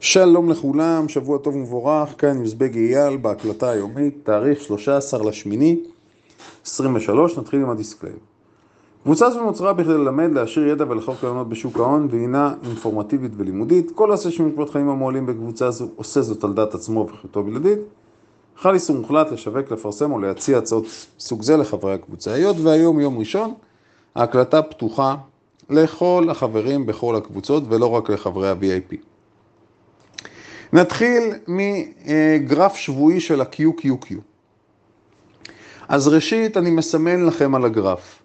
שלום לכולם, שבוע טוב ומבורך, כאן יוזבאג אייל בהקלטה היומית, תאריך 13 לשמיני 23, נתחיל עם הדיסקליימר. קבוצה זו נוצרה בכדי ללמד, להעשיר ידע ולחלוק רעיונות בשוק ההון, והינה אינפורמטיבית ולימודית. כל העושה שימוש בתכנים המועלים בקבוצה זו עושה זאת על דעת עצמו ואחריותו הבלעדית. חל איסור מוחלט לשווק, לפרסם או להציע הצעות מסוג זה לחברי הקבוצה. היות והיום יום ראשון, ההקלטה פתוחה לכל החברים בכל הקבוצות ולא רק לחברי ה-VIP. נתחיל מגרף שבועי של ה-QQQ. אז ראשית אני מסמן לכם על הגרף.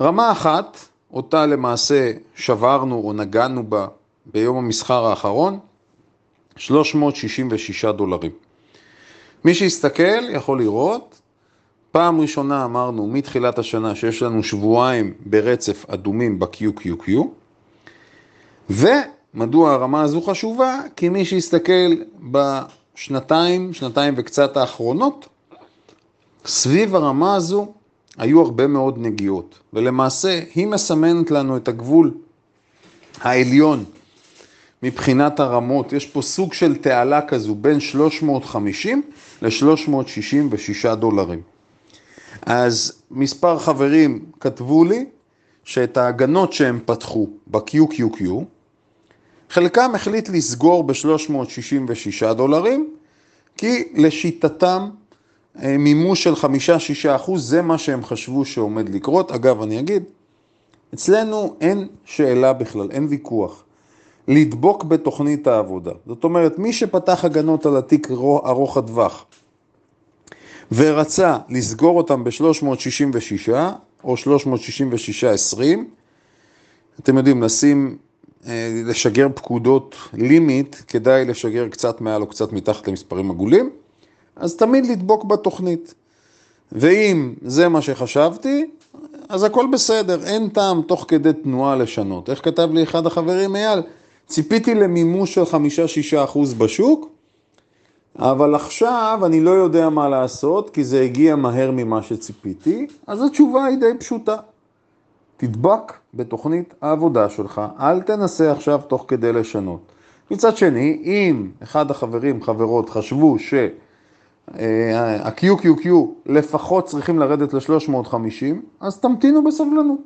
רמה אחת, אותה למעשה שברנו או נגענו בה ביום המסחר האחרון, 366 דולרים. מי שיסתכל יכול לראות, פעם ראשונה אמרנו מתחילת השנה שיש לנו שבועיים ברצף אדומים ב-QQQ, ומדוע הרמה הזו חשובה? כי מי שיסתכל בשנתיים, שנתיים וקצת האחרונות, סביב הרמה הזו היו הרבה מאוד נגיעות, ולמעשה היא מסמנת לנו את הגבול העליון מבחינת הרמות. יש פה סוג של תעלה כזו בין 350 ל-366 דולרים. אז מספר חברים כתבו לי שאת ההגנות שהם פתחו ב-QQQ, חלקם החליט לסגור ב-366 דולרים, כי לשיטתם אה, מימוש של 5-6 אחוז, זה מה שהם חשבו שעומד לקרות. אגב, אני אגיד, אצלנו אין שאלה בכלל, אין ויכוח. לדבוק בתוכנית העבודה. זאת אומרת, מי שפתח הגנות על התיק ארוך הטווח ורצה לסגור אותם ב-366 או 366-20, אתם יודעים, לשים, לשגר פקודות לימיט, כדאי לשגר קצת מעל או קצת מתחת למספרים עגולים. אז תמיד לדבוק בתוכנית. ואם זה מה שחשבתי, אז הכל בסדר, אין טעם תוך כדי תנועה לשנות. איך כתב לי אחד החברים, אייל? ציפיתי למימוש של חמישה-שישה אחוז בשוק, אבל עכשיו אני לא יודע מה לעשות, כי זה הגיע מהר ממה שציפיתי, אז התשובה היא די פשוטה. תדבק בתוכנית העבודה שלך, אל תנסה עכשיו תוך כדי לשנות. מצד שני, אם אחד החברים, חברות, חשבו ש... ה-QQQ לפחות צריכים לרדת ל-350, אז תמתינו בסבלנות.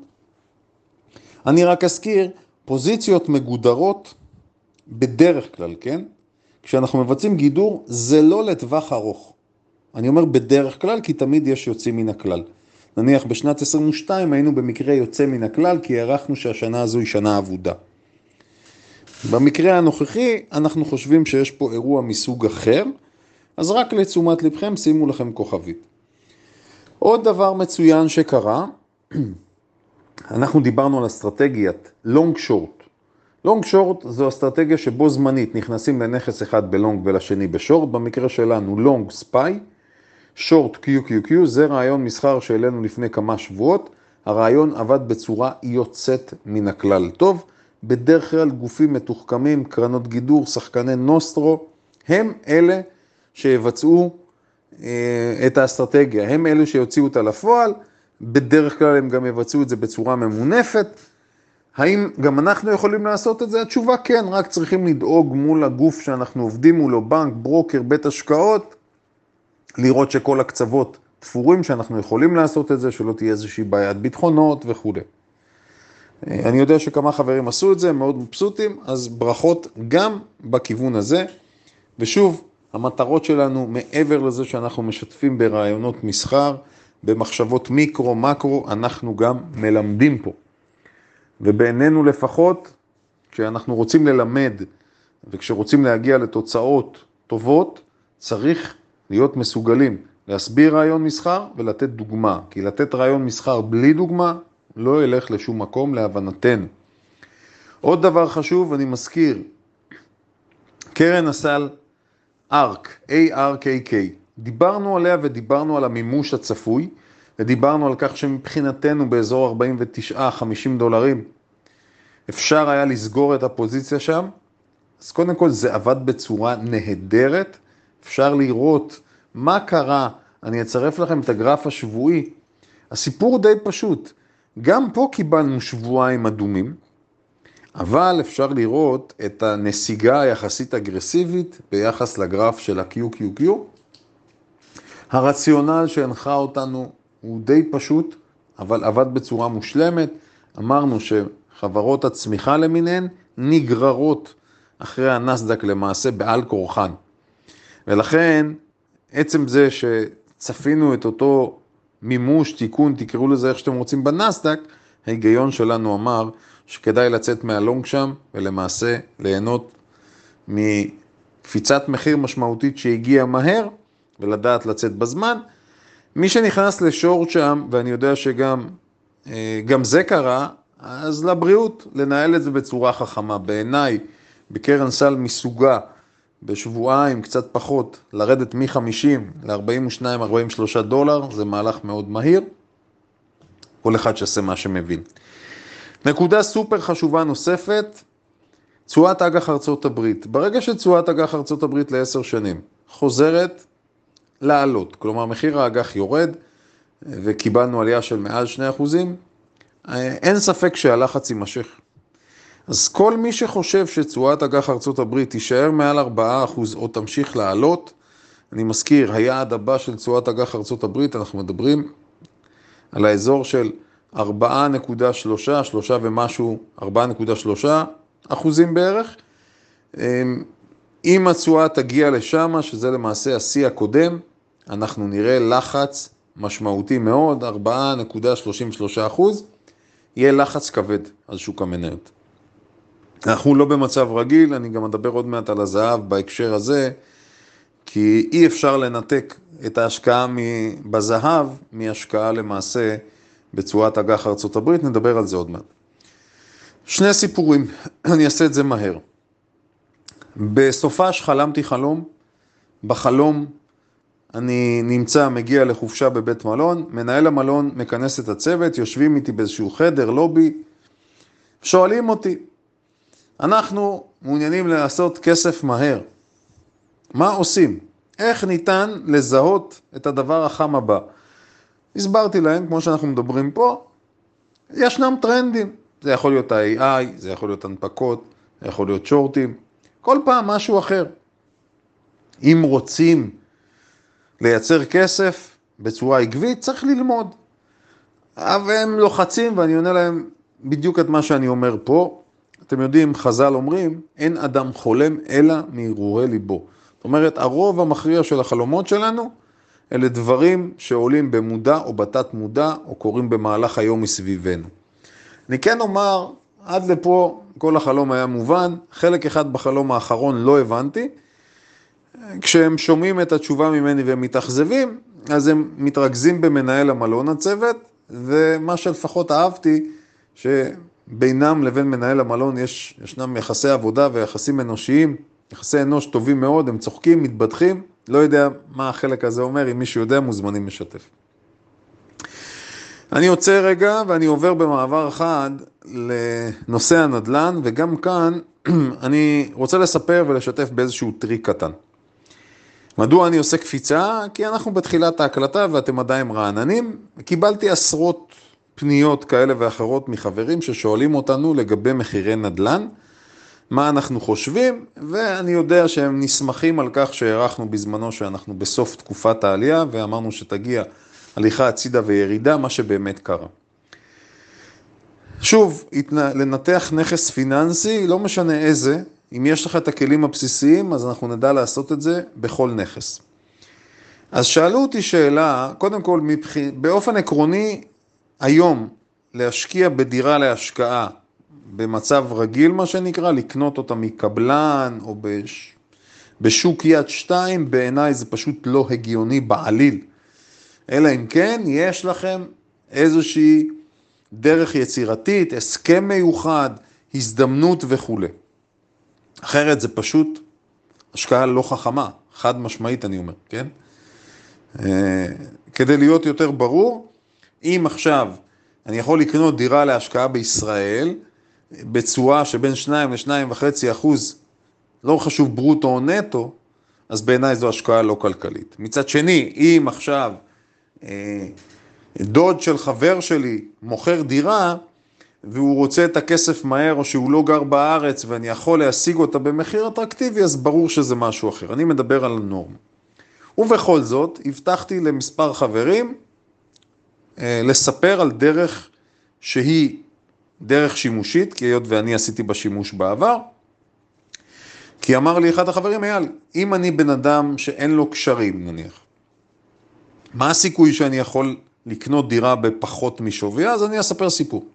אני רק אזכיר, פוזיציות מגודרות בדרך כלל, כן? כשאנחנו מבצעים גידור, זה לא לטווח ארוך. אני אומר בדרך כלל, כי תמיד יש יוצאים מן הכלל. נניח בשנת 22 היינו במקרה יוצא מן הכלל, כי הערכנו שהשנה הזו היא שנה אבודה. במקרה הנוכחי, אנחנו חושבים שיש פה אירוע מסוג אחר, אז רק לתשומת לבכם שימו לכם כוכבית. עוד דבר מצוין שקרה, אנחנו דיברנו על אסטרטגיית long short. long short זו אסטרטגיה שבו זמנית נכנסים לנכס אחד ב long ולשני ב short, במקרה שלנו long SPY, short QQQ, זה רעיון מסחר שהעלינו לפני כמה שבועות, הרעיון עבד בצורה יוצאת מן הכלל. טוב, בדרך כלל גופים מתוחכמים, קרנות גידור, שחקני נוסטרו, הם אלה שיבצעו אה, את האסטרטגיה, הם אלו שיוציאו אותה לפועל, בדרך כלל הם גם יבצעו את זה בצורה ממונפת. האם גם אנחנו יכולים לעשות את זה? התשובה כן, רק צריכים לדאוג מול הגוף שאנחנו עובדים מולו, בנק, ברוקר, בית השקעות, לראות שכל הקצוות תפורים, שאנחנו יכולים לעשות את זה, שלא תהיה איזושהי בעיית ביטחונות וכו'. אה, אני יודע שכמה חברים עשו את זה, מאוד מבסוטים, אז ברכות גם בכיוון הזה. ושוב, המטרות שלנו, מעבר לזה שאנחנו משתפים ברעיונות מסחר, במחשבות מיקרו, מקרו, אנחנו גם מלמדים פה. ובעינינו לפחות, כשאנחנו רוצים ללמד וכשרוצים להגיע לתוצאות טובות, צריך להיות מסוגלים להסביר רעיון מסחר ולתת דוגמה. כי לתת רעיון מסחר בלי דוגמה לא ילך לשום מקום להבנתנו. עוד דבר חשוב, אני מזכיר, קרן הסל ARK, A-R-K-K. דיברנו עליה ודיברנו על המימוש הצפוי, ודיברנו על כך שמבחינתנו באזור 49-50 דולרים אפשר היה לסגור את הפוזיציה שם. אז קודם כל זה עבד בצורה נהדרת, אפשר לראות מה קרה, אני אצרף לכם את הגרף השבועי. הסיפור די פשוט, גם פה קיבלנו שבועיים אדומים, אבל אפשר לראות את הנסיגה היחסית אגרסיבית ביחס לגרף של ה-QQQ. הרציונל שהנחה אותנו הוא די פשוט, אבל עבד בצורה מושלמת. אמרנו שחברות הצמיחה למיניהן נגררות אחרי הנסדק למעשה בעל כורחן. ולכן, עצם זה שצפינו את אותו מימוש, תיקון, תקראו לזה איך שאתם רוצים בנסדק, ההיגיון שלנו אמר שכדאי לצאת מהלונג שם ולמעשה ליהנות מקפיצת מחיר משמעותית שהגיעה מהר ולדעת לצאת בזמן. מי שנכנס לשורט שם, ואני יודע שגם אה, זה קרה, אז לבריאות, לנהל את זה בצורה חכמה. בעיניי, בקרן סל מסוגה, בשבועיים, קצת פחות, לרדת מ-50 ל-42-43 דולר, זה מהלך מאוד מהיר. כל אחד שעושה מה שמבין. נקודה סופר חשובה נוספת, תשואת אג"ח ארצות הברית. ברגע שתשואת אג"ח ארצות הברית לעשר שנים חוזרת לעלות, כלומר מחיר האג"ח יורד וקיבלנו עלייה של מעל 2 אחוזים, אין ספק שהלחץ יימשך. אז כל מי שחושב שתשואת אג"ח ארצות הברית תישאר מעל 4 אחוז או תמשיך לעלות, אני מזכיר, היעד הבא של תשואת אג"ח ארצות הברית, אנחנו מדברים על האזור של 4.3, 3 ומשהו, 4.3 אחוזים בערך. אם התשואה תגיע לשם, שזה למעשה השיא הקודם, אנחנו נראה לחץ משמעותי מאוד, 4.33 אחוז, יהיה לחץ כבד על שוק המניות. אנחנו לא במצב רגיל, אני גם אדבר עוד מעט על הזהב בהקשר הזה, כי אי אפשר לנתק את ההשקעה בזהב מהשקעה למעשה בצורת אג"ח ארצות הברית, נדבר על זה עוד מעט. שני סיפורים, אני אעשה את זה מהר. בסופש חלמתי חלום, בחלום אני נמצא, מגיע לחופשה בבית מלון, מנהל המלון מכנס את הצוות, יושבים איתי באיזשהו חדר, לובי, שואלים אותי, אנחנו מעוניינים לעשות כסף מהר, מה עושים? איך ניתן לזהות את הדבר החם הבא? הסברתי להם, כמו שאנחנו מדברים פה, ישנם טרנדים. זה יכול להיות ה-AI, זה יכול להיות הנפקות, זה יכול להיות שורטים, כל פעם משהו אחר. אם רוצים לייצר כסף בצורה עקבית, צריך ללמוד. אבל הם לוחצים ואני עונה להם בדיוק את מה שאני אומר פה. אתם יודעים, חז"ל אומרים, אין אדם חולם אלא מהרהורי ליבו. זאת אומרת, הרוב המכריע של החלומות שלנו, אלה דברים שעולים במודע או בתת מודע, או קורים במהלך היום מסביבנו. אני כן אומר, עד לפה כל החלום היה מובן, חלק אחד בחלום האחרון לא הבנתי. כשהם שומעים את התשובה ממני והם מתאכזבים, אז הם מתרכזים במנהל המלון הצוות, ומה שלפחות אהבתי, שבינם לבין מנהל המלון יש, ישנם יחסי עבודה ויחסים אנושיים, יחסי אנוש טובים מאוד, הם צוחקים, מתבדחים, לא יודע מה החלק הזה אומר, אם מישהו יודע, מוזמנים לשתף. אני עוצר רגע ואני עובר במעבר חד לנושא הנדל"ן, וגם כאן אני רוצה לספר ולשתף באיזשהו טריק קטן. מדוע אני עושה קפיצה? כי אנחנו בתחילת ההקלטה ואתם עדיין רעננים. קיבלתי עשרות פניות כאלה ואחרות מחברים ששואלים אותנו לגבי מחירי נדל"ן. מה אנחנו חושבים, ואני יודע שהם נסמכים על כך שהערכנו בזמנו שאנחנו בסוף תקופת העלייה, ואמרנו שתגיע הליכה הצידה וירידה, מה שבאמת קרה. שוב, לנתח נכס פיננסי, לא משנה איזה, אם יש לך את הכלים הבסיסיים, אז אנחנו נדע לעשות את זה בכל נכס. אז שאלו אותי שאלה, קודם כל, מבח... באופן עקרוני, היום להשקיע בדירה להשקעה במצב רגיל, מה שנקרא, לקנות אותה מקבלן או בש... בשוק יד שתיים, בעיניי זה פשוט לא הגיוני בעליל. אלא אם כן, יש לכם איזושהי דרך יצירתית, הסכם מיוחד, הזדמנות וכולי. אחרת זה פשוט השקעה לא חכמה, חד משמעית אני אומר, כן? אה, כדי להיות יותר ברור, אם עכשיו אני יכול לקנות דירה להשקעה בישראל, בתשואה שבין 2 ל-2.5 אחוז, לא חשוב ברוטו או נטו, אז בעיניי זו השקעה לא כלכלית. מצד שני, אם עכשיו אה, דוד של חבר שלי מוכר דירה, והוא רוצה את הכסף מהר, או שהוא לא גר בארץ ואני יכול להשיג אותה במחיר אטרקטיבי, אז ברור שזה משהו אחר. אני מדבר על הנורם. ובכל זאת, הבטחתי למספר חברים לספר על דרך שהיא דרך שימושית, כי היות ואני עשיתי בה שימוש בעבר, כי אמר לי אחד החברים, אייל, אם אני בן אדם שאין לו קשרים נניח, מה הסיכוי שאני יכול לקנות דירה בפחות משוויה? אז אני אספר סיפור.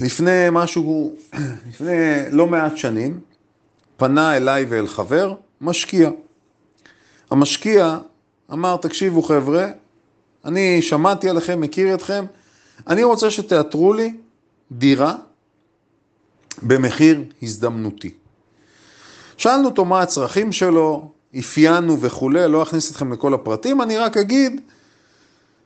לפני משהו, לפני לא מעט שנים, פנה אליי ואל חבר, משקיע. המשקיע אמר, תקשיבו חבר'ה, אני שמעתי עליכם, מכיר אתכם, אני רוצה שתאתרו לי דירה במחיר הזדמנותי. שאלנו אותו מה הצרכים שלו, אפיינו וכולי, לא אכניס אתכם לכל הפרטים, אני רק אגיד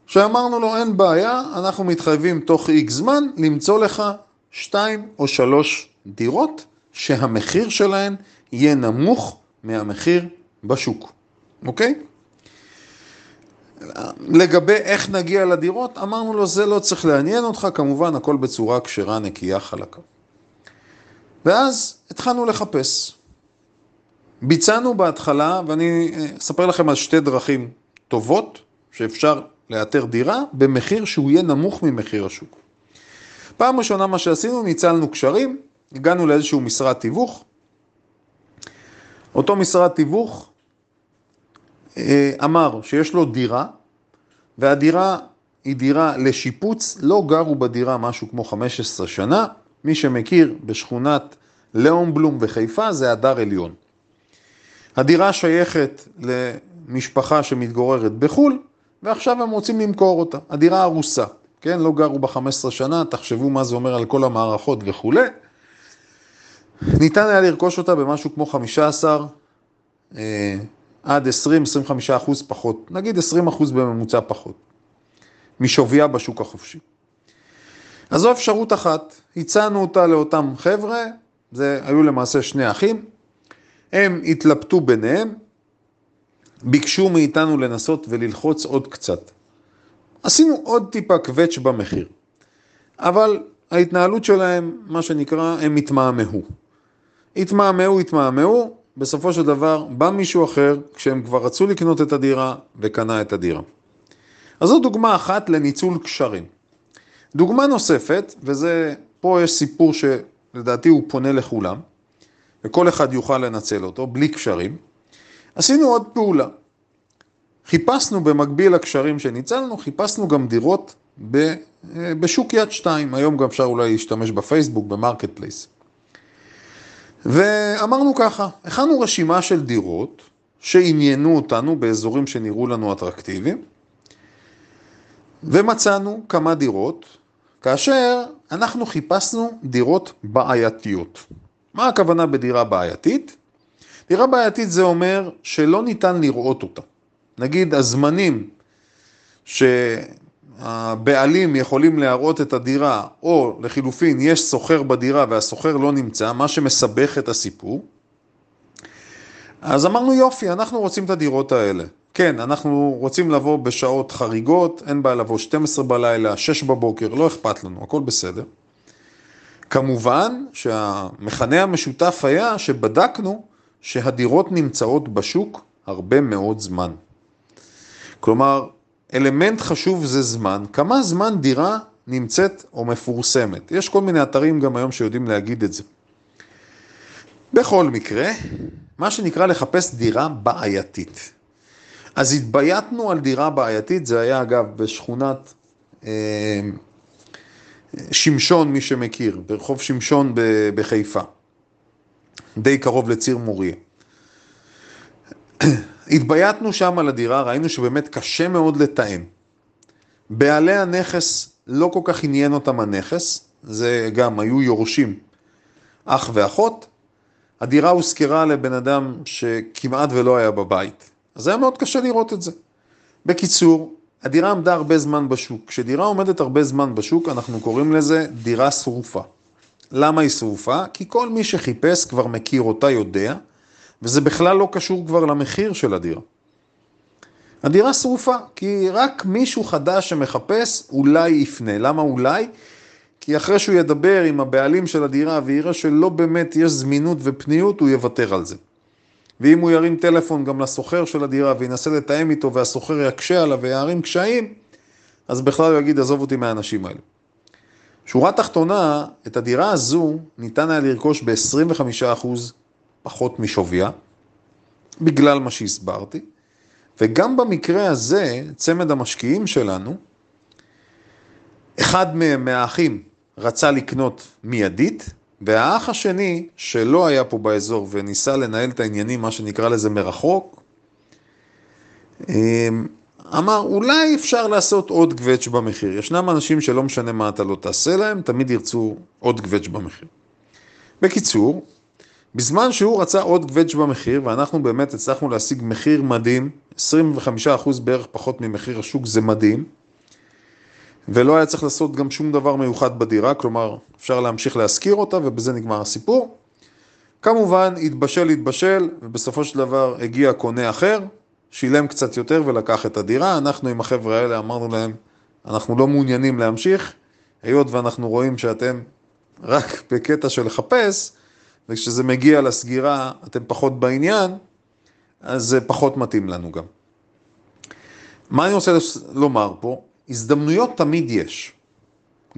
שאמרנו לו אין בעיה, אנחנו מתחייבים תוך איקס זמן למצוא לך שתיים או שלוש דירות שהמחיר שלהן יהיה נמוך מהמחיר בשוק, אוקיי? לגבי איך נגיע לדירות, אמרנו לו זה לא צריך לעניין אותך, כמובן הכל בצורה כשרה, נקייה, חלקה. ואז התחלנו לחפש. ביצענו בהתחלה, ואני אה, אספר לכם על שתי דרכים טובות שאפשר לאתר דירה במחיר שהוא יהיה נמוך ממחיר השוק. פעם ראשונה מה שעשינו, ניצלנו קשרים, הגענו לאיזשהו משרד תיווך. אותו משרד תיווך אמר שיש לו דירה, והדירה היא דירה לשיפוץ, לא גרו בדירה משהו כמו 15 שנה, מי שמכיר בשכונת לאום בחיפה זה הדר עליון. הדירה שייכת למשפחה שמתגוררת בחו"ל, ועכשיו הם רוצים למכור אותה. הדירה הרוסה, כן? לא גרו בה 15 שנה, תחשבו מה זה אומר על כל המערכות וכולי. ניתן היה לרכוש אותה במשהו כמו 15 אה, עד 20-25 אחוז פחות, נגיד 20 אחוז בממוצע פחות, משוויה בשוק החופשי. אז זו אפשרות אחת, הצענו אותה לאותם חבר'ה, זה היו למעשה שני אחים, הם התלבטו ביניהם, ביקשו מאיתנו לנסות וללחוץ עוד קצת. עשינו עוד טיפה קווץ' במחיר, אבל ההתנהלות שלהם, מה שנקרא, הם התמהמהו. התמהמהו, התמהמהו, בסופו של דבר בא מישהו אחר כשהם כבר רצו לקנות את הדירה וקנה את הדירה. אז זו דוגמה אחת לניצול קשרים. דוגמה נוספת, וזה, פה יש סיפור שלדעתי הוא פונה לכולם, וכל אחד יוכל לנצל אותו, בלי קשרים. עשינו עוד פעולה. חיפשנו במקביל לקשרים שניצלנו, חיפשנו גם דירות בשוק יד שתיים, היום גם אפשר אולי להשתמש בפייסבוק, ב Marketplace. ואמרנו ככה, הכנו רשימה של דירות שעניינו אותנו באזורים שנראו לנו אטרקטיביים, ומצאנו כמה דירות, כאשר אנחנו חיפשנו דירות בעייתיות. מה הכוונה בדירה בעייתית? דירה בעייתית זה אומר שלא ניתן לראות אותה. נגיד הזמנים שהבעלים יכולים להראות את הדירה, או לחילופין יש סוחר בדירה והסוחר לא נמצא, מה שמסבך את הסיפור. אז אמרנו יופי, אנחנו רוצים את הדירות האלה. כן, אנחנו רוצים לבוא בשעות חריגות, אין בעיה לבוא 12 בלילה, 6 בבוקר, לא אכפת לנו, הכל בסדר. כמובן שהמכנה המשותף היה שבדקנו שהדירות נמצאות בשוק הרבה מאוד זמן. כלומר, אלמנט חשוב זה זמן, כמה זמן דירה נמצאת או מפורסמת. יש כל מיני אתרים גם היום שיודעים להגיד את זה. בכל מקרה, מה שנקרא לחפש דירה בעייתית. אז התבייתנו על דירה בעייתית, זה היה אגב בשכונת אה, שמשון, מי שמכיר, ברחוב שמשון בחיפה, די קרוב לציר מוריה. התבייתנו שם על הדירה, ראינו שבאמת קשה מאוד לתאם. בעלי הנכס, לא כל כך עניין אותם הנכס, זה גם, היו יורשים, אח ואחות. הדירה הושכרה לבן אדם שכמעט ולא היה בבית. אז היה מאוד קשה לראות את זה. בקיצור, הדירה עמדה הרבה זמן בשוק. כשדירה עומדת הרבה זמן בשוק, אנחנו קוראים לזה דירה שרופה. למה היא שרופה? כי כל מי שחיפש כבר מכיר אותה, יודע, וזה בכלל לא קשור כבר למחיר של הדירה. הדירה שרופה, כי רק מישהו חדש שמחפש אולי יפנה. למה אולי? כי אחרי שהוא ידבר עם הבעלים של הדירה ויראה שלא באמת יש זמינות ופניות, הוא יוותר על זה. ואם הוא ירים טלפון גם לסוחר של הדירה וינסה לתאם איתו והסוחר יקשה עליו ויערים קשיים, אז בכלל הוא יגיד, עזוב אותי מהאנשים האלה. שורה תחתונה, את הדירה הזו ניתן היה לרכוש ב-25% פחות משוויה, בגלל מה שהסברתי, וגם במקרה הזה, צמד המשקיעים שלנו, אחד מהאחים, רצה לקנות מיידית, והאח השני, שלא היה פה באזור וניסה לנהל את העניינים, מה שנקרא לזה מרחוק, אמ, אמר, אולי אפשר לעשות עוד גווץ' במחיר. ישנם אנשים שלא משנה מה אתה לא תעשה להם, תמיד ירצו עוד גווץ' במחיר. בקיצור, בזמן שהוא רצה עוד גווץ' במחיר, ואנחנו באמת הצלחנו להשיג מחיר מדהים, 25% בערך פחות ממחיר השוק, זה מדהים, ולא היה צריך לעשות גם שום דבר מיוחד בדירה, כלומר, אפשר להמשיך להשכיר אותה, ובזה נגמר הסיפור. כמובן, התבשל, התבשל, ובסופו של דבר הגיע קונה אחר, שילם קצת יותר ולקח את הדירה. אנחנו עם החבר'ה האלה אמרנו להם, אנחנו לא מעוניינים להמשיך, היות ואנחנו רואים שאתם רק בקטע של לחפש, וכשזה מגיע לסגירה אתם פחות בעניין, אז זה פחות מתאים לנו גם. מה אני רוצה לומר פה? הזדמנויות תמיד יש.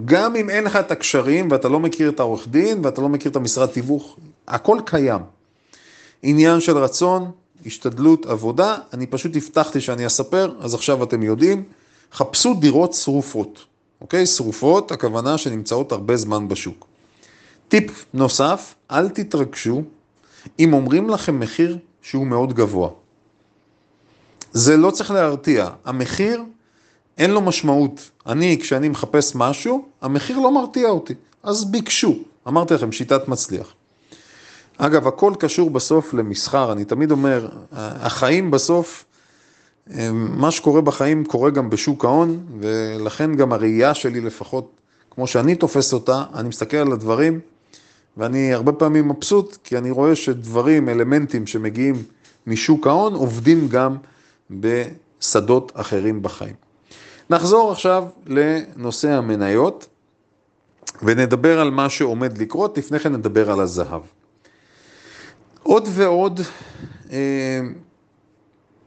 גם אם אין לך את הקשרים ואתה לא מכיר את העורך דין ואתה לא מכיר את המשרד תיווך, הכל קיים. עניין של רצון, השתדלות, עבודה, אני פשוט הבטחתי שאני אספר, אז עכשיו אתם יודעים, חפשו דירות שרופות, אוקיי? שרופות, הכוונה שנמצאות הרבה זמן בשוק. טיפ נוסף, אל תתרגשו אם אומרים לכם מחיר שהוא מאוד גבוה. זה לא צריך להרתיע, המחיר אין לו משמעות. אני, כשאני מחפש משהו, המחיר לא מרתיע אותי, אז ביקשו. אמרתי לכם, שיטת מצליח. אגב, הכל קשור בסוף למסחר, אני תמיד אומר, החיים בסוף, מה שקורה בחיים קורה גם בשוק ההון, ולכן גם הראייה שלי לפחות, כמו שאני תופס אותה, אני מסתכל על הדברים, ואני הרבה פעמים מבסוט, כי אני רואה שדברים, אלמנטים שמגיעים משוק ההון, עובדים גם בשדות אחרים בחיים. נחזור עכשיו לנושא המניות, ונדבר על מה שעומד לקרות, לפני כן נדבר על הזהב. עוד ועוד, אה,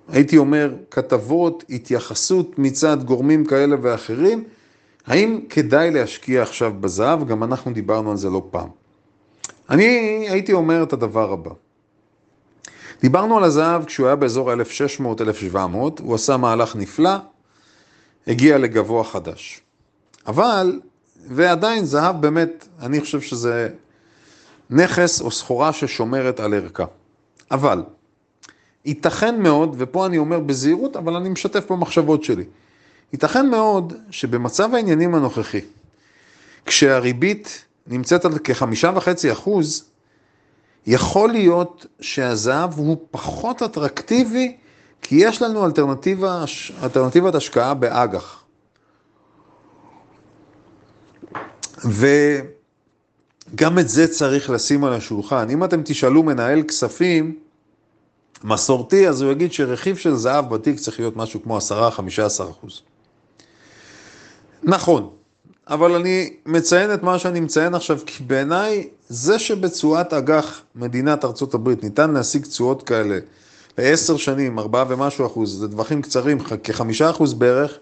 הייתי אומר, כתבות, התייחסות מצד גורמים כאלה ואחרים, האם כדאי להשקיע עכשיו בזהב? גם אנחנו דיברנו על זה לא פעם. אני הייתי אומר את הדבר הבא. דיברנו על הזהב כשהוא היה באזור ה-1600-1700, הוא עשה מהלך נפלא, הגיע לגבוה חדש. אבל, ועדיין זהב באמת, אני חושב שזה נכס או סחורה ששומרת על ערכה. אבל, ייתכן מאוד, ופה אני אומר בזהירות, אבל אני משתף במחשבות שלי, ייתכן מאוד שבמצב העניינים הנוכחי, כשהריבית נמצאת על כחמישה וחצי אחוז, יכול להיות שהזהב הוא פחות אטרקטיבי, כי יש לנו אלטרנטיבה, אלטרנטיבת השקעה באג"ח. ו... גם את זה צריך לשים על השולחן. אם אתם תשאלו מנהל כספים מסורתי, אז הוא יגיד שרכיב של זהב בתיק צריך להיות משהו כמו 10-15 אחוז. נכון, אבל אני מציין את מה שאני מציין עכשיו, כי בעיניי זה שבתשואת אג"ח מדינת ארצות הברית ניתן להשיג תשואות כאלה לעשר שנים, ארבעה ומשהו אחוז, זה טווחים קצרים, כחמישה אחוז בערך,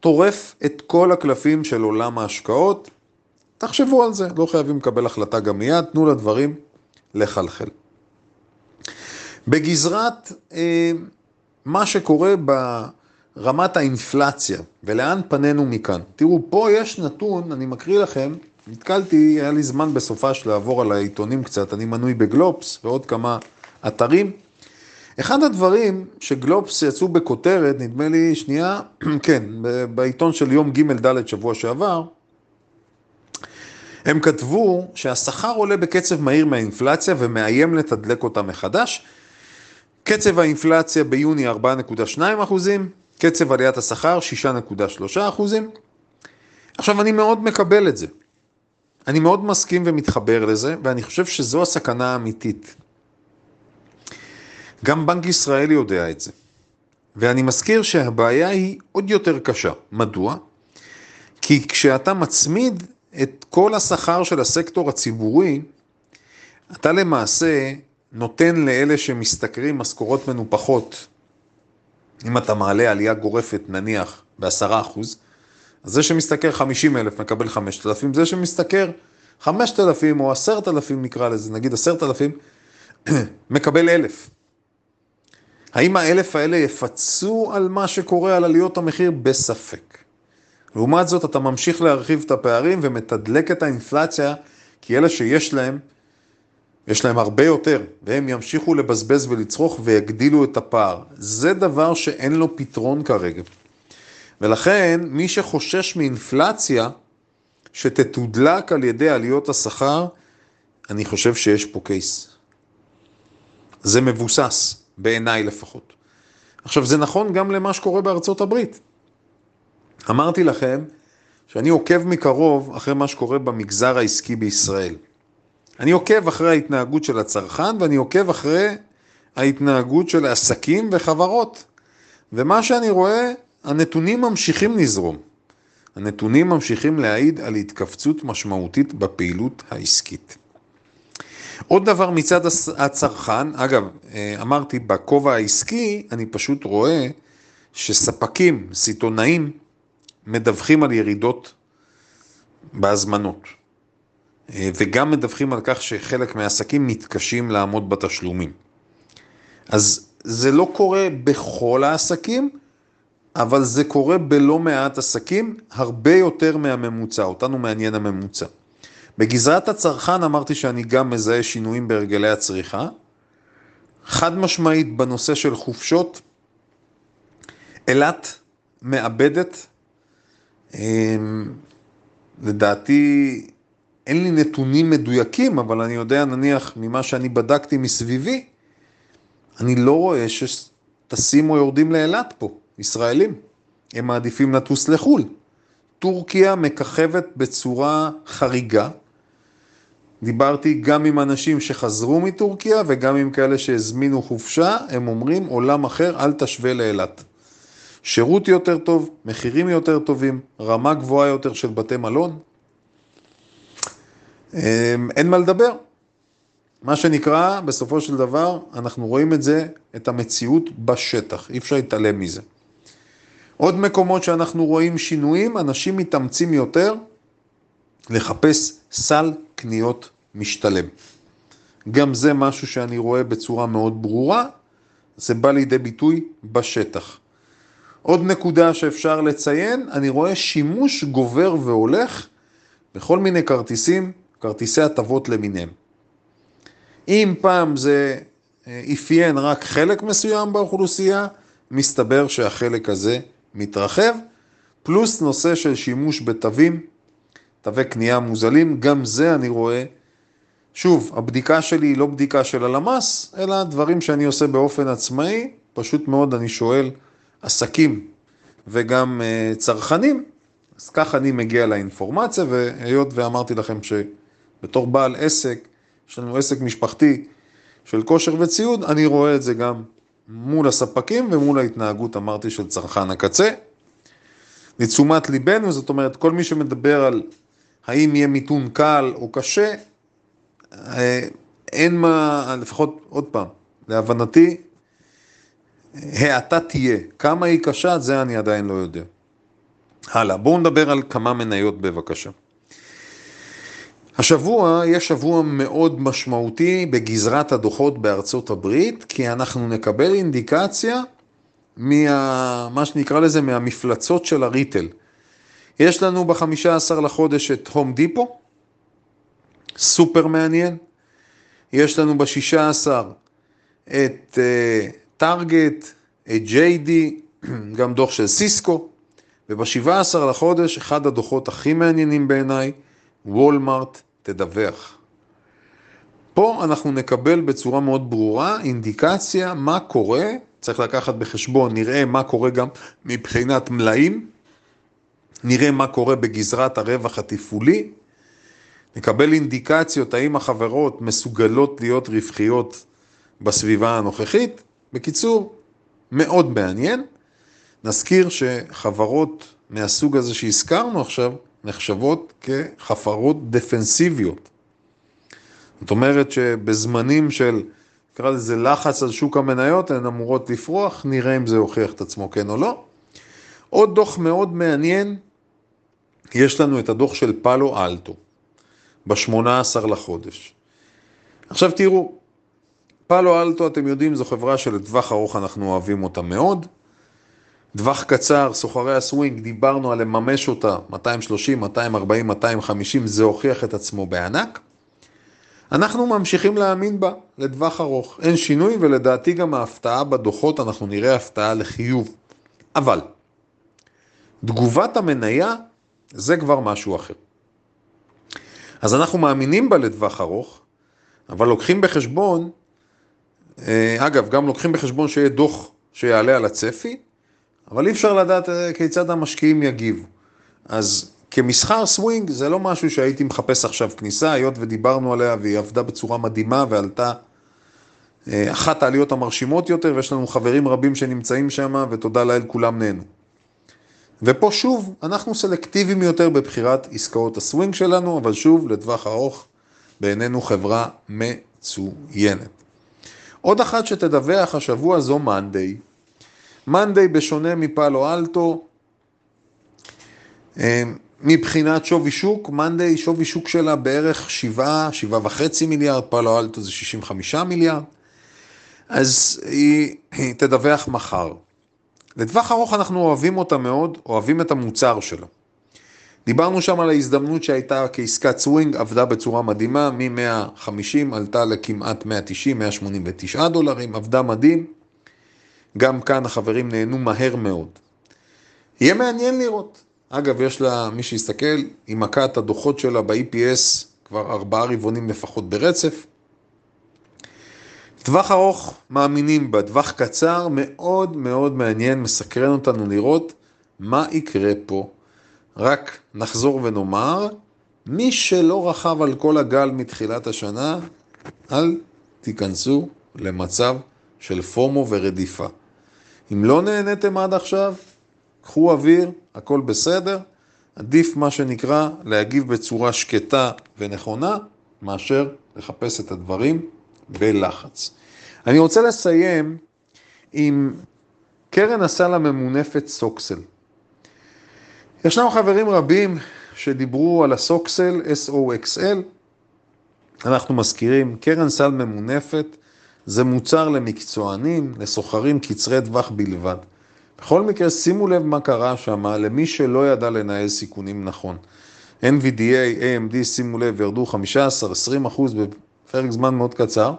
טורף את כל הקלפים של עולם ההשקעות. תחשבו על זה, לא חייבים לקבל החלטה גם מיד, תנו לדברים לחלחל. בגזרת אה, מה שקורה ברמת האינפלציה, ולאן פנינו מכאן. תראו, פה יש נתון, אני מקריא לכם, נתקלתי, היה לי זמן בסופש לעבור על העיתונים קצת, אני מנוי בגלובס ועוד כמה אתרים. אחד הדברים שגלובס יצאו בכותרת, נדמה לי, שנייה, כן, בעיתון של יום ג' ד' שבוע שעבר, הם כתבו שהשכר עולה בקצב מהיר מהאינפלציה ומאיים לתדלק אותה מחדש. קצב האינפלציה ביוני 4.2 אחוזים, קצב עליית השכר 6.3 אחוזים. עכשיו, אני מאוד מקבל את זה. אני מאוד מסכים ומתחבר לזה, ואני חושב שזו הסכנה האמיתית. גם בנק ישראל יודע את זה. ואני מזכיר שהבעיה היא עוד יותר קשה. מדוע? כי כשאתה מצמיד את כל השכר של הסקטור הציבורי, אתה למעשה נותן לאלה שמשתכרים משכורות מנופחות, אם אתה מעלה עלייה גורפת נניח בעשרה אחוז, אז זה שמשתכר 50 אלף מקבל 5,000, זה שמשתכר 5,000 או 10,000 נקרא לזה, נגיד 10,000, מקבל אלף. האם האלף האלה יפצו על מה שקורה על עליות המחיר? בספק. לעומת זאת, אתה ממשיך להרחיב את הפערים ומתדלק את האינפלציה, כי אלה שיש להם, יש להם הרבה יותר, והם ימשיכו לבזבז ולצרוך ויגדילו את הפער. זה דבר שאין לו פתרון כרגע. ולכן, מי שחושש מאינפלציה, שתתודלק על ידי עליות השכר, אני חושב שיש פה קייס. זה מבוסס, בעיניי לפחות. עכשיו, זה נכון גם למה שקורה בארצות הברית. אמרתי לכם שאני עוקב מקרוב אחרי מה שקורה במגזר העסקי בישראל. אני עוקב אחרי ההתנהגות של הצרכן ואני עוקב אחרי ההתנהגות של עסקים וחברות. ומה שאני רואה, הנתונים ממשיכים לזרום. הנתונים ממשיכים להעיד על התכווצות משמעותית בפעילות העסקית. עוד דבר מצד הצרכן, אגב, אה, אמרתי, בכובע העסקי, אני פשוט רואה שספקים, סיטונאים, מדווחים על ירידות בהזמנות. אה, וגם מדווחים על כך שחלק מהעסקים מתקשים לעמוד בתשלומים. אז זה לא קורה בכל העסקים, אבל זה קורה בלא מעט עסקים, הרבה יותר מהממוצע, אותנו מעניין הממוצע. בגזרת הצרכן אמרתי שאני גם מזהה שינויים בהרגלי הצריכה. חד משמעית בנושא של חופשות, אילת מאבדת, אמ, לדעתי אין לי נתונים מדויקים, אבל אני יודע נניח ממה שאני בדקתי מסביבי, אני לא רואה שטסים או יורדים לאילת פה. ישראלים. הם מעדיפים לטוס לחו"ל. טורקיה מככבת בצורה חריגה. דיברתי גם עם אנשים שחזרו מטורקיה וגם עם כאלה שהזמינו חופשה, הם אומרים עולם אחר, אל תשווה לאילת. שירות יותר טוב, מחירים יותר טובים, רמה גבוהה יותר של בתי מלון. אמ, אין מה לדבר. מה שנקרא, בסופו של דבר, אנחנו רואים את זה, את המציאות בשטח, אי אפשר להתעלם מזה. עוד מקומות שאנחנו רואים שינויים, אנשים מתאמצים יותר לחפש סל קניות משתלם. גם זה משהו שאני רואה בצורה מאוד ברורה, זה בא לידי ביטוי בשטח. עוד נקודה שאפשר לציין, אני רואה שימוש גובר והולך בכל מיני כרטיסים, כרטיסי הטבות למיניהם. אם פעם זה אה, אפיין רק חלק מסוים באוכלוסייה, מסתבר שהחלק הזה מתרחב, פלוס נושא של שימוש בתווים, תווי קנייה מוזלים, גם זה אני רואה. שוב, הבדיקה שלי היא לא בדיקה של הלמ"ס, אלא דברים שאני עושה באופן עצמאי, פשוט מאוד אני שואל עסקים וגם uh, צרכנים, אז ככה אני מגיע לאינפורמציה, והיות ואמרתי לכם שבתור בעל עסק, יש לנו עסק משפחתי של כושר וציוד, אני רואה את זה גם מול הספקים ומול ההתנהגות, אמרתי, של צרכן הקצה. לתשומת ליבנו, זאת אומרת, כל מי שמדבר על האם יהיה מיתון קל או קשה, אה, אין מה, לפחות, עוד פעם, להבנתי, האטה תהיה. כמה היא קשה, זה אני עדיין לא יודע. הלאה, בואו נדבר על כמה מניות בבקשה. השבוע יהיה שבוע מאוד משמעותי בגזרת הדוחות בארצות הברית, כי אנחנו נקבל אינדיקציה מה... מה שנקרא לזה, מהמפלצות של הריטל. יש לנו בחמישה עשר לחודש את הום דיפו, סופר מעניין. יש לנו בשישה עשר את טארגט, uh, את JD, גם דוח של סיסקו, ובשבעה עשר לחודש, אחד הדוחות הכי מעניינים בעיניי, וולמארט תדווח. פה אנחנו נקבל בצורה מאוד ברורה אינדיקציה מה קורה, צריך לקחת בחשבון, נראה מה קורה גם מבחינת מלאים, נראה מה קורה בגזרת הרווח התפעולי, נקבל אינדיקציות האם החברות מסוגלות להיות רווחיות בסביבה הנוכחית. בקיצור, מאוד מעניין. נזכיר שחברות מהסוג הזה שהזכרנו עכשיו, נחשבות כחפרות דפנסיביות. זאת אומרת שבזמנים של, נקרא לזה לחץ על שוק המניות, הן אמורות לפרוח, נראה אם זה הוכיח את עצמו כן או לא. עוד דוח מאוד מעניין, יש לנו את הדוח של פאלו אלטו, ב-18 לחודש. עכשיו תראו, פאלו אלטו, אתם יודעים, זו חברה שלטווח ארוך אנחנו אוהבים אותה מאוד. טווח קצר, סוחרי הסווינג, דיברנו על לממש אותה, 230, 240, 250, זה הוכיח את עצמו בענק. אנחנו ממשיכים להאמין בה לטווח ארוך. אין שינוי, ולדעתי גם ההפתעה בדוחות, אנחנו נראה הפתעה לחיוב. אבל, תגובת המניה זה כבר משהו אחר. אז אנחנו מאמינים בה לטווח ארוך, אבל לוקחים בחשבון, אה, אגב, גם לוקחים בחשבון שיהיה דוח שיעלה על הצפי, אבל אי אפשר לדעת אה, כיצד המשקיעים יגיבו. אז כמסחר סווינג זה לא משהו שהייתי מחפש עכשיו כניסה, היות ודיברנו עליה והיא עבדה בצורה מדהימה ועלתה אה, אחת העליות המרשימות יותר, ויש לנו חברים רבים שנמצאים שם, ותודה לאל כולם נהנו. ופה שוב, אנחנו סלקטיביים יותר בבחירת עסקאות הסווינג שלנו, אבל שוב, לטווח ארוך, בעינינו חברה מצוינת. עוד אחת שתדווח השבוע זו מאנדיי. מאנדיי, בשונה מפאלו אלטו, אה, מבחינת שווי שוק, מאנדיי שווי שוק שלה בערך 7, 7.5 מיליארד, פאלו אלטו זה 65 מיליארד, אז היא, היא תדווח מחר. לטווח ארוך אנחנו אוהבים אותה מאוד, אוהבים את המוצר שלה. דיברנו שם על ההזדמנות שהייתה כעסקת סווינג, עבדה בצורה מדהימה, מ-150 עלתה לכמעט 190, 189 דולרים, עבדה מדהים. גם כאן החברים נהנו מהר מאוד. יהיה מעניין לראות. אגב, יש לה, מי שיסתכל, היא מכה את הדוחות שלה ב-EPS כבר ארבעה רבעונים לפחות ברצף. טווח ארוך מאמינים בה, טווח קצר מאוד מאוד מעניין, מסקרן אותנו לראות מה יקרה פה. רק נחזור ונאמר, מי שלא רכב על כל הגל מתחילת השנה, אל תיכנסו למצב של פומו ורדיפה. אם לא נהניתם עד עכשיו, קחו אוויר, הכל בסדר. עדיף מה שנקרא להגיב בצורה שקטה ונכונה, מאשר לחפש את הדברים בלחץ. אני רוצה לסיים עם קרן הסל הממונפת סוקסל. ישנם חברים רבים שדיברו על הסוקסל, SOXL. אנחנו מזכירים, קרן סל ממונפת זה מוצר למקצוענים, לסוחרים קצרי טווח בלבד. בכל מקרה, שימו לב מה קרה שם למי שלא ידע לנהל סיכונים נכון. NVDA, AMD, שימו לב, ירדו 15-20 אחוז בפרק זמן מאוד קצר.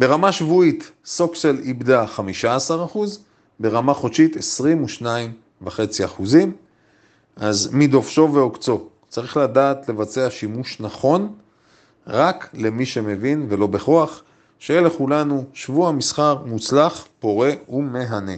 ברמה שבועית, סוקסל איבדה 15 אחוז, ברמה חודשית 22.5 אחוזים. אז מדופשו ועוקצו, צריך לדעת לבצע שימוש נכון רק למי שמבין ולא בכוח. שיהיה לכולנו שבוע מסחר מוצלח, פורה ומהנה.